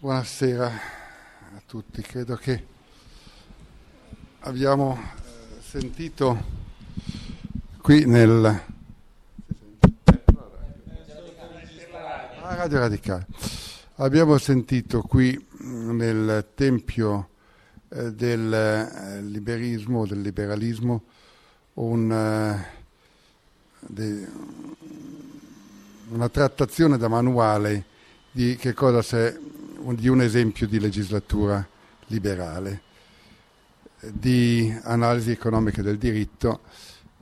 Buonasera a tutti, credo che abbiamo eh, sentito qui nel ah, Radio Radicale, abbiamo sentito qui mm, nel tempio eh, del eh, liberismo, del liberalismo, un, una trattazione da manuale di che cosa c'è di un esempio di legislatura liberale, di analisi economica del diritto.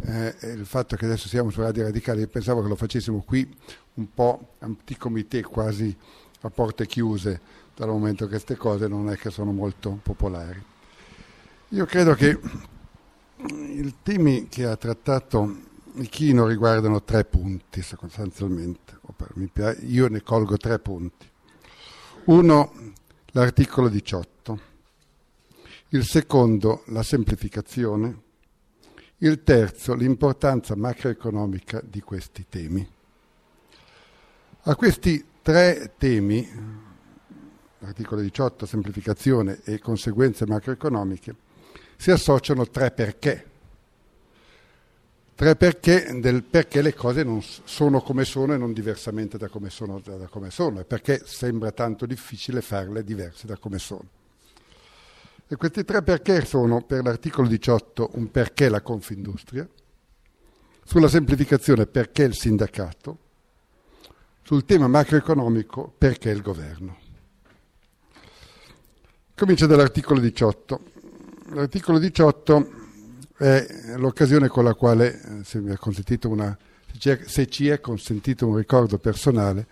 Eh, il fatto che adesso siamo su Radio Radicale, pensavo che lo facessimo qui un po' anticomité, quasi a porte chiuse, dal momento che queste cose non è che sono molto popolari. Io credo che i temi che ha trattato Ichino riguardano tre punti sostanzialmente. Io ne colgo tre punti. Uno, l'articolo 18. Il secondo, la semplificazione. Il terzo, l'importanza macroeconomica di questi temi. A questi tre temi, l'articolo 18, semplificazione e conseguenze macroeconomiche, si associano tre perché Tre perché del perché le cose non sono come sono e non diversamente da come sono, da come sono, e perché sembra tanto difficile farle diverse da come sono. E questi tre perché sono per l'articolo 18 un perché la Confindustria, sulla semplificazione perché il sindacato, sul tema macroeconomico perché il governo. Comincia dall'articolo 18. L'articolo 18 è l'occasione con la quale, eh, se una, se ci è consentito un ricordo personale,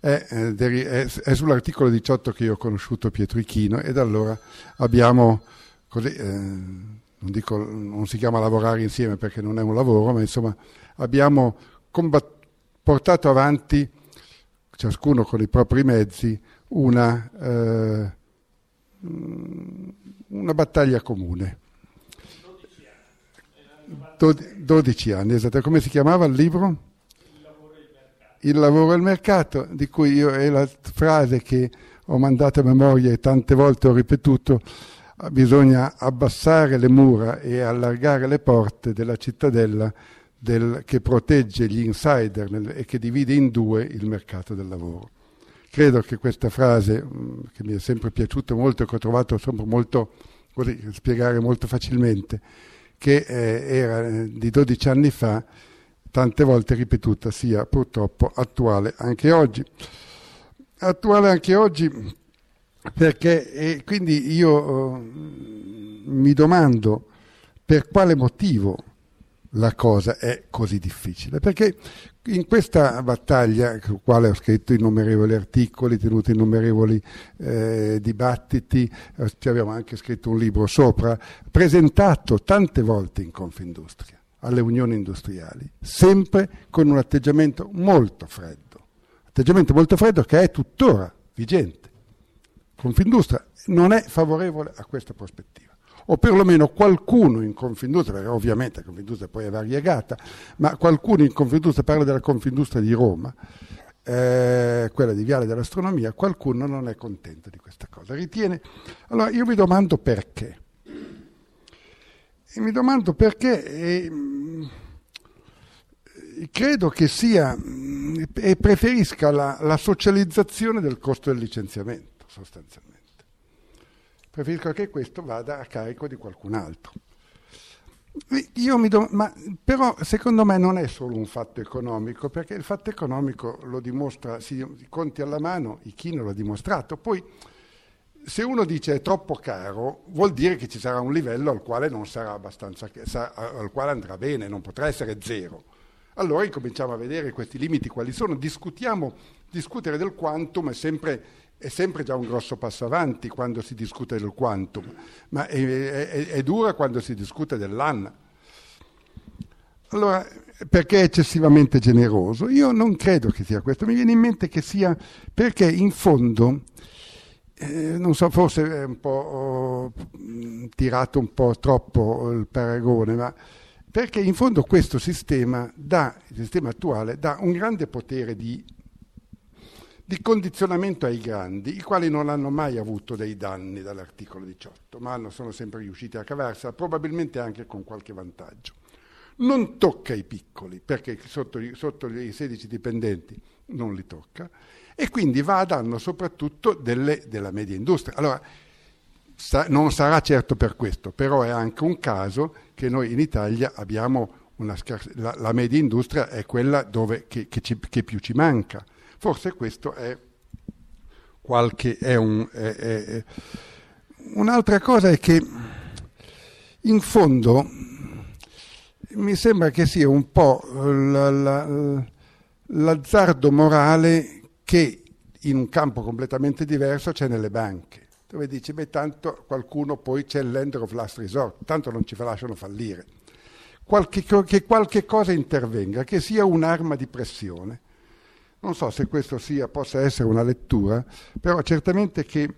è, eh, è, è, sull'articolo 18 che io ho conosciuto Pietro Ichino e da allora abbiamo, così, eh, non, dico, non si chiama lavorare insieme perché non è un lavoro, ma insomma abbiamo combat- portato avanti, ciascuno con i propri mezzi, una, eh, una battaglia comune 12 anni, esatto. Come si chiamava il libro? Il lavoro e il mercato. Il lavoro e il mercato, di cui io è la frase che ho mandato a memoria e tante volte ho ripetuto, bisogna abbassare le mura e allargare le porte della cittadella del, che protegge gli insider nel, e che divide in due il mercato del lavoro. Credo che questa frase, mm, che mi è sempre piaciuta molto e che ho trovato molto, così, spiegare molto facilmente, che eh, era eh, di 12 anni fa, tante volte ripetuta, sia purtroppo attuale anche oggi. Attuale anche oggi perché e quindi io eh, mi domando per quale motivo la cosa è così difficile, perché in questa battaglia, sul quale ho scritto innumerevoli articoli, tenuto innumerevoli eh, dibattiti, eh, ci abbiamo anche scritto un libro sopra, presentato tante volte in Confindustria, alle unioni industriali, sempre con un atteggiamento molto freddo, atteggiamento molto freddo che è tuttora vigente. Confindustria non è favorevole a questa prospettiva. O perlomeno qualcuno in Confindustria, perché ovviamente la Confindustria poi è variegata, ma qualcuno in Confindustria, parla della Confindustria di Roma, eh, quella di Viale dell'Astronomia, qualcuno non è contento di questa cosa, ritiene... Allora io mi domando perché. E mi domando perché e, credo che sia e preferisca la, la socializzazione del costo del licenziamento sostanzialmente preferisco che questo vada a carico di qualcun altro. Mi do, ma però secondo me non è solo un fatto economico, perché il fatto economico lo dimostra, si conti alla mano, Ichino l'ha dimostrato. Poi se uno dice è troppo caro, vuol dire che ci sarà un livello al quale non sarà abbastanza, al quale andrà bene, non potrà essere zero. Allora incominciamo a vedere questi limiti quali sono, discutiamo, discutere del quantum è sempre è sempre già un grosso passo avanti quando si discute del quantum, ma è, è, è dura quando si discute dell'AN. Allora, perché è eccessivamente generoso? Io non credo che sia questo, mi viene in mente che sia perché in fondo, eh, non so, forse è un po' ho tirato un po' troppo il paragone, ma perché in fondo questo sistema dà, il sistema attuale dà un grande potere di di condizionamento ai grandi, i quali non hanno mai avuto dei danni dall'articolo 18, ma sono sempre riusciti a cavarsela, probabilmente anche con qualche vantaggio. Non tocca i piccoli, perché sotto, sotto i 16 dipendenti non li tocca, e quindi va a danno soprattutto delle, della media industria. Allora, sa, non sarà certo per questo, però è anche un caso che noi in Italia abbiamo una scarsa, la, la media industria è quella dove, che, che, ci, che, più ci manca. Forse questo è qualche... È un, è, è, un'altra cosa è che in fondo mi sembra che sia un po' la, la, l'azzardo morale che in un campo completamente diverso c'è nelle banche, dove dici, beh, tanto qualcuno poi c'è il lender of last resort, tanto non ci lasciano fallire. Qualche, che qualche cosa intervenga, che sia un'arma di pressione. Non so se questo sia, possa essere una lettura, però certamente che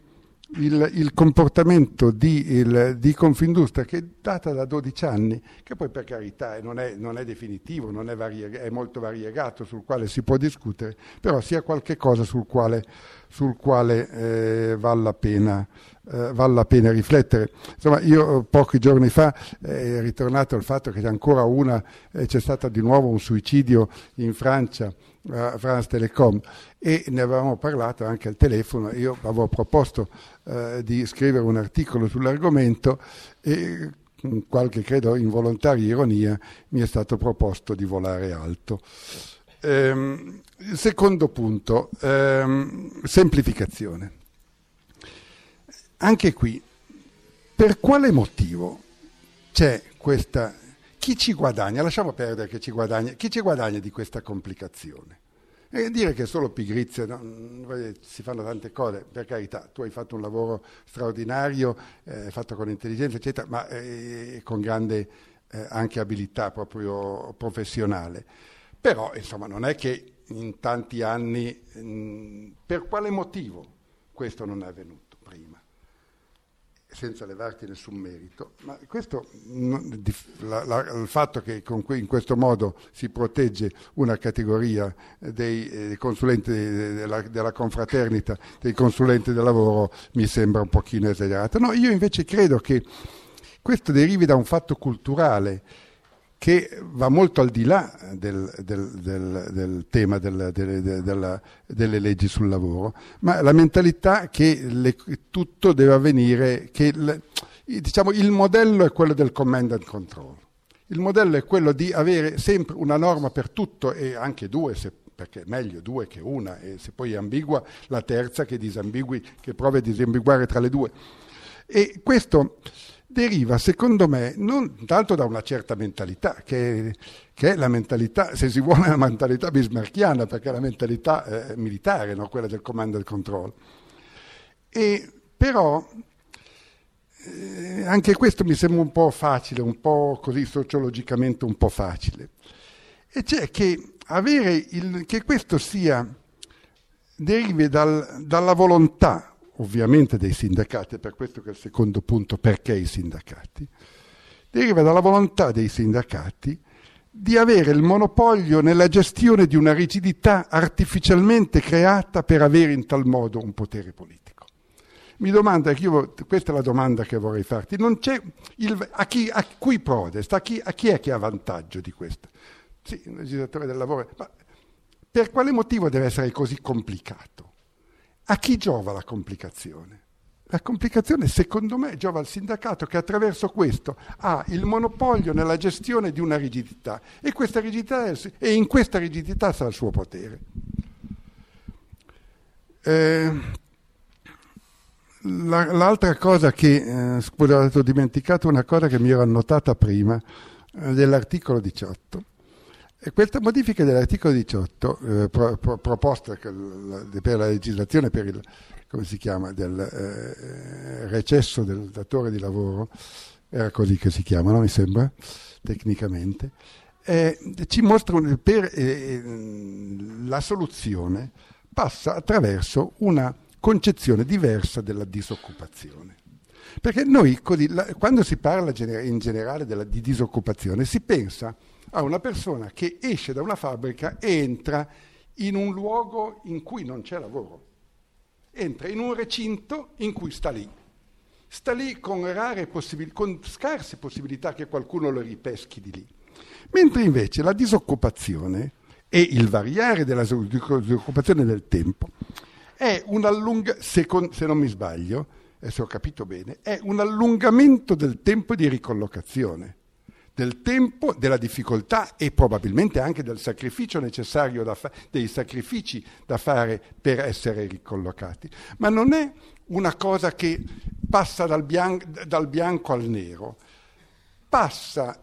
il, il comportamento di, il, di, Confindustria che data da 12 anni, che poi per carità non è, non è definitivo, non è, varieg- è, molto variegato, sul quale si può discutere, però sia qualche cosa sul quale, sul quale eh, vale, la pena, eh, vale la pena riflettere. Insomma, io pochi giorni fa eh, è ritornato il fatto che c'è ancora una, eh, c'è stato di nuovo un suicidio in Francia a France Telecom e ne avevamo parlato anche al telefono, io avevo proposto eh, di scrivere un articolo sull'argomento e con qualche credo involontaria ironia mi è stato proposto di volare alto. Ehm, secondo punto, ehm, semplificazione. Anche qui, per quale motivo c'è questa chi ci guadagna? Lasciamo perdere che ci guadagna. Chi ci guadagna di questa complicazione? E dire che è solo pigrizia, no? si fanno tante cose, per carità, tu hai fatto un lavoro straordinario, eh, fatto con intelligenza, eccetera, ma eh, con grande eh, anche abilità proprio professionale. Però, insomma, non è che in tanti anni, mh, per quale motivo questo non è avvenuto? Senza levarti nessun merito, ma questo, la, la, il fatto che que, in questo modo si protegge una categoria dei, eh, consulenti della, della, confraternita, dei consulenti del lavoro, mi sembra un pochino esagerato. No, io invece credo che questo derivi da un fatto culturale che va molto al di là del, del, del, del tema della, della, delle leggi sul lavoro, ma la mentalità che le, tutto deve avvenire, che le, diciamo, il modello è quello del command and control. Il modello è quello di avere sempre una norma per tutto e anche due, se, perché è meglio due che una, e se poi è ambigua, la terza che, che provi a disambiguare tra le due. E questo deriva, secondo me, non tanto da una certa mentalità, che, che, è la mentalità, se si vuole, la mentalità bismarchiana, perché è la mentalità eh, militare, no? quella del comando e del controllo. E, però eh, anche questo mi sembra un po' facile, un po' così sociologicamente un po' facile. E cioè che, il, che questo sia, derivi dal, dalla volontà ovviamente dei sindacati, è per questo che è il secondo punto, perché i sindacati, deriva dalla volontà dei sindacati di avere il monopolio nella gestione di una rigidità artificialmente creata per avere in tal modo un potere politico. Mi domanda, io, questa è la domanda che vorrei farti, il, a, chi, a cui prodest, a chi, a chi è che ha vantaggio di questo? Sì, il legislatore del lavoro, ma per quale motivo deve essere così complicato? A chi giova la complicazione? La complicazione, secondo me, giova al sindacato che attraverso questo ha il monopolio nella gestione di una rigidità e, rigidità è, e in questa rigidità sta il suo potere. Eh, la, l'altra cosa che, eh, ho dimenticato una cosa che mi ero annotata prima, eh, dell'articolo 18 e questa modifica dell'articolo 18, eh, pro, pro, proposta per la legislazione per il chiama, del, eh, recesso del datore di lavoro, era così che si chiama, no? mi sembra, tecnicamente, eh, ci mostra per eh, la soluzione passa attraverso una concezione diversa della disoccupazione. Perché noi, così, la, quando si parla in generale della, di disoccupazione, si pensa a una persona che esce da una fabbrica e entra in un luogo in cui non c'è lavoro, entra in un recinto in cui sta lì. Sta lì con, possibil- con scarse possibilità che qualcuno lo ripeschi di lì. Mentre invece la disoccupazione e il variare della disoccupazione del tempo è un allungamento, se, se non mi sbaglio, se ho capito bene, è un allungamento del tempo di ricollocazione, del tempo, della difficoltà e probabilmente anche del sacrificio necessario, fa- dei sacrifici da fare per essere ricollocati. Ma non è una cosa che passa dal, bian- dal bianco al nero, passa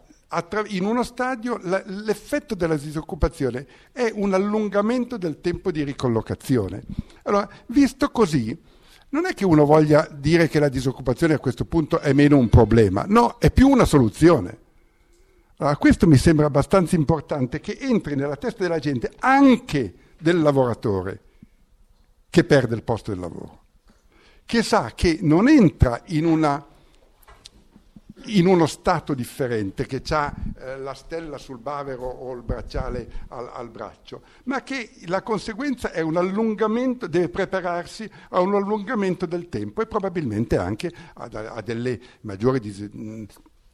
in uno stadio l'effetto della disoccupazione è un allungamento del tempo di ricollocazione. Allora, visto così, non è che uno voglia dire che la disoccupazione a questo punto è meno un problema, no, è più una soluzione. Allora, questo mi sembra abbastanza importante che entri nella testa della gente, anche del lavoratore, che perde il posto del lavoro, che sa che non entra in una in uno stato differente, che ha eh, la stella sul bavero o il bracciale al, al, braccio, ma che la conseguenza è un allungamento, deve prepararsi a un allungamento del tempo e probabilmente anche a, a delle maggiori dis,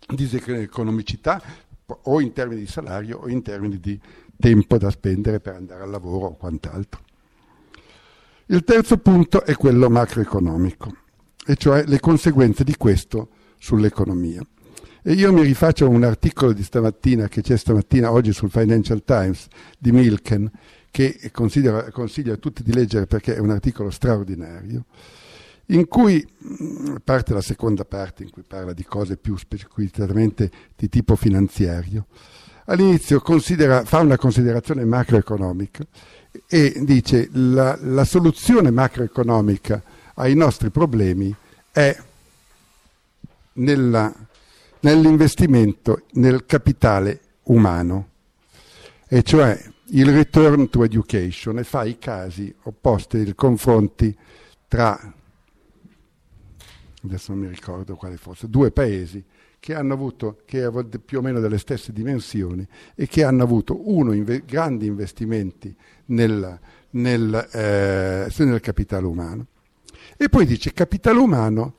diseconomicità o in termini di salario o in termini di tempo da spendere per andare al lavoro o quant'altro. Il terzo punto è quello macroeconomico, e cioè le conseguenze di questo sull'economia. E io mi rifaccio a un articolo di stamattina che c'è stamattina oggi sul Financial Times di Milken, che consiglio a tutti di leggere perché è un articolo straordinario, in cui mm, parte la seconda parte, in cui parla di cose più specificamente di tipo finanziario. All'inizio fa una considerazione macroeconomica e dice la, la soluzione macroeconomica ai nostri problemi è nella, nell'investimento nel capitale umano, e cioè il return to education e fa i casi opposti, i confronti tra, adesso non mi ricordo quale fosse, due paesi che hanno avuto, che più o meno delle stesse dimensioni e che hanno avuto, uno, inve- grandi investimenti nel, nel, eh, nel capitale umano. E poi dice capitale umano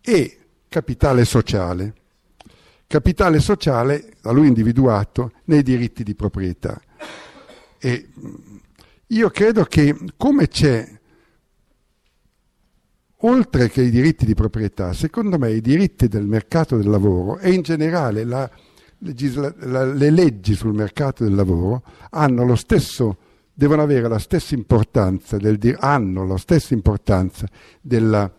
e capitale sociale. Capitale sociale da lui individuato nei diritti di proprietà. E mm, io credo che come c'è, oltre che i diritti di proprietà, secondo me i diritti del mercato del lavoro e in generale la, la, le leggi sul mercato del lavoro stesso, devono avere la stessa importanza, del, hanno la stessa importanza della,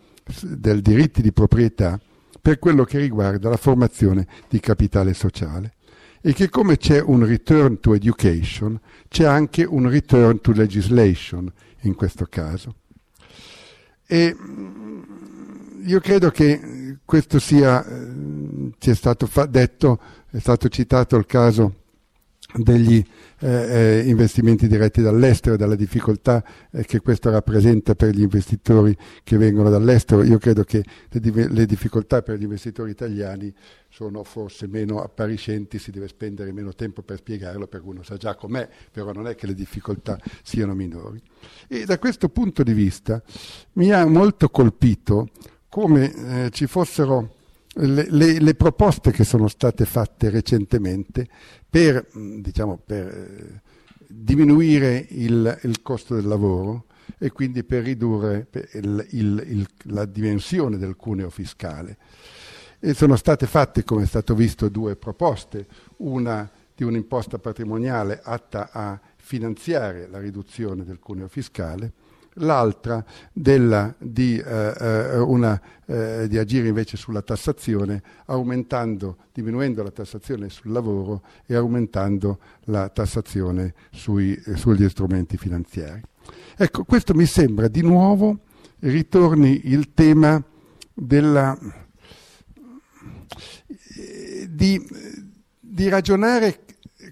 del diritti di proprietà per quello che riguarda la formazione di capitale sociale e che come c'è un return to education, c'è anche un return to legislation in questo caso. E mm, io credo che questo sia, eh, ci è stato detto, è stato citato il caso degli eh, eh, investimenti diretti dall'estero, dalla difficoltà eh, che questo rappresenta per gli investitori che vengono dall'estero. Io credo che le, le, difficoltà per gli investitori italiani sono forse meno appariscenti, si deve spendere meno tempo per spiegarlo perché uno sa già com'è, però non è che le difficoltà siano minori. E da questo punto di vista mi ha molto colpito come eh, ci fossero le, le, le, proposte che sono state fatte recentemente per, diciamo, per eh, diminuire il, il, costo del lavoro e quindi per ridurre il, il, la dimensione del cuneo fiscale. E sono state fatte, come è stato visto, due proposte, una di un'imposta patrimoniale atta a finanziare la riduzione del cuneo fiscale l'altra della, di, eh, eh, una, eh, di, agire invece sulla tassazione, diminuendo la tassazione sul lavoro e aumentando la tassazione sui, eh, sugli strumenti finanziari. Ecco, questo mi sembra di nuovo ritorni il tema della, di, di ragionare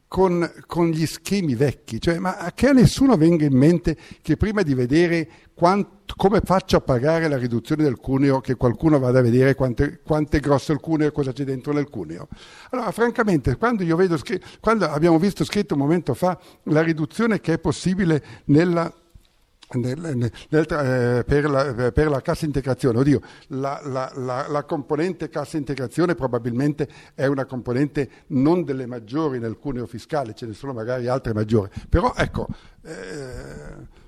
con, con, gli schemi vecchi, cioè, ma che a nessuno venga in mente che prima di vedere quant, come faccio a pagare la riduzione del cuneo, che qualcuno vada a vedere quanto, quanto è grosso il cuneo e cosa c'è dentro nel cuneo. Allora, francamente, quando, io vedo, quando abbiamo visto scritto un momento fa la riduzione che è possibile nella nel, nel, eh, per, la, per, la, cassa integrazione, oddio, la, la, la, componente cassa integrazione probabilmente è una componente non delle maggiori nel cuneo fiscale, ce ne sono magari altre maggiori, però ecco, eh,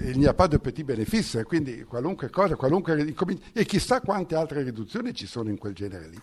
il n'y a pas de petit bénéfice, quindi qualunque cosa, qualunque, e chissà quante altre riduzioni ci sono in quel genere lì.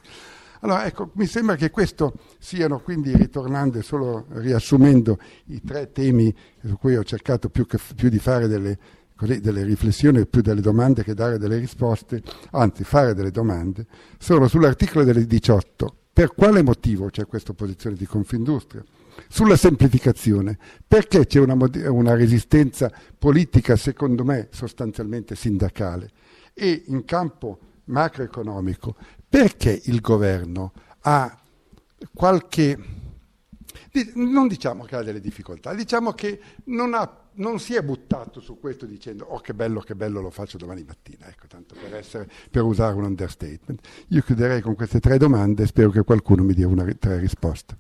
Allora, ecco, mi sembra che questo siano quindi, ritornando e solo riassumendo i tre temi su cui ho cercato più, che, più di fare delle, così, delle, riflessioni, più delle domande che dare delle risposte, anzi fare delle domande, sono sull'articolo delle 18. Per quale motivo c'è questa posizione di Confindustria? Sulla semplificazione, perché c'è una, una resistenza politica, secondo me, sostanzialmente sindacale? E in campo macroeconomico, perché il governo ha qualche... Non diciamo che ha delle difficoltà, diciamo che non, ha, non, si è buttato su questo dicendo oh che bello, che bello, lo faccio domani mattina, ecco, tanto per, essere, per usare un understatement. Io chiuderei con queste tre domande e spero che qualcuno mi dia una, tre risposte.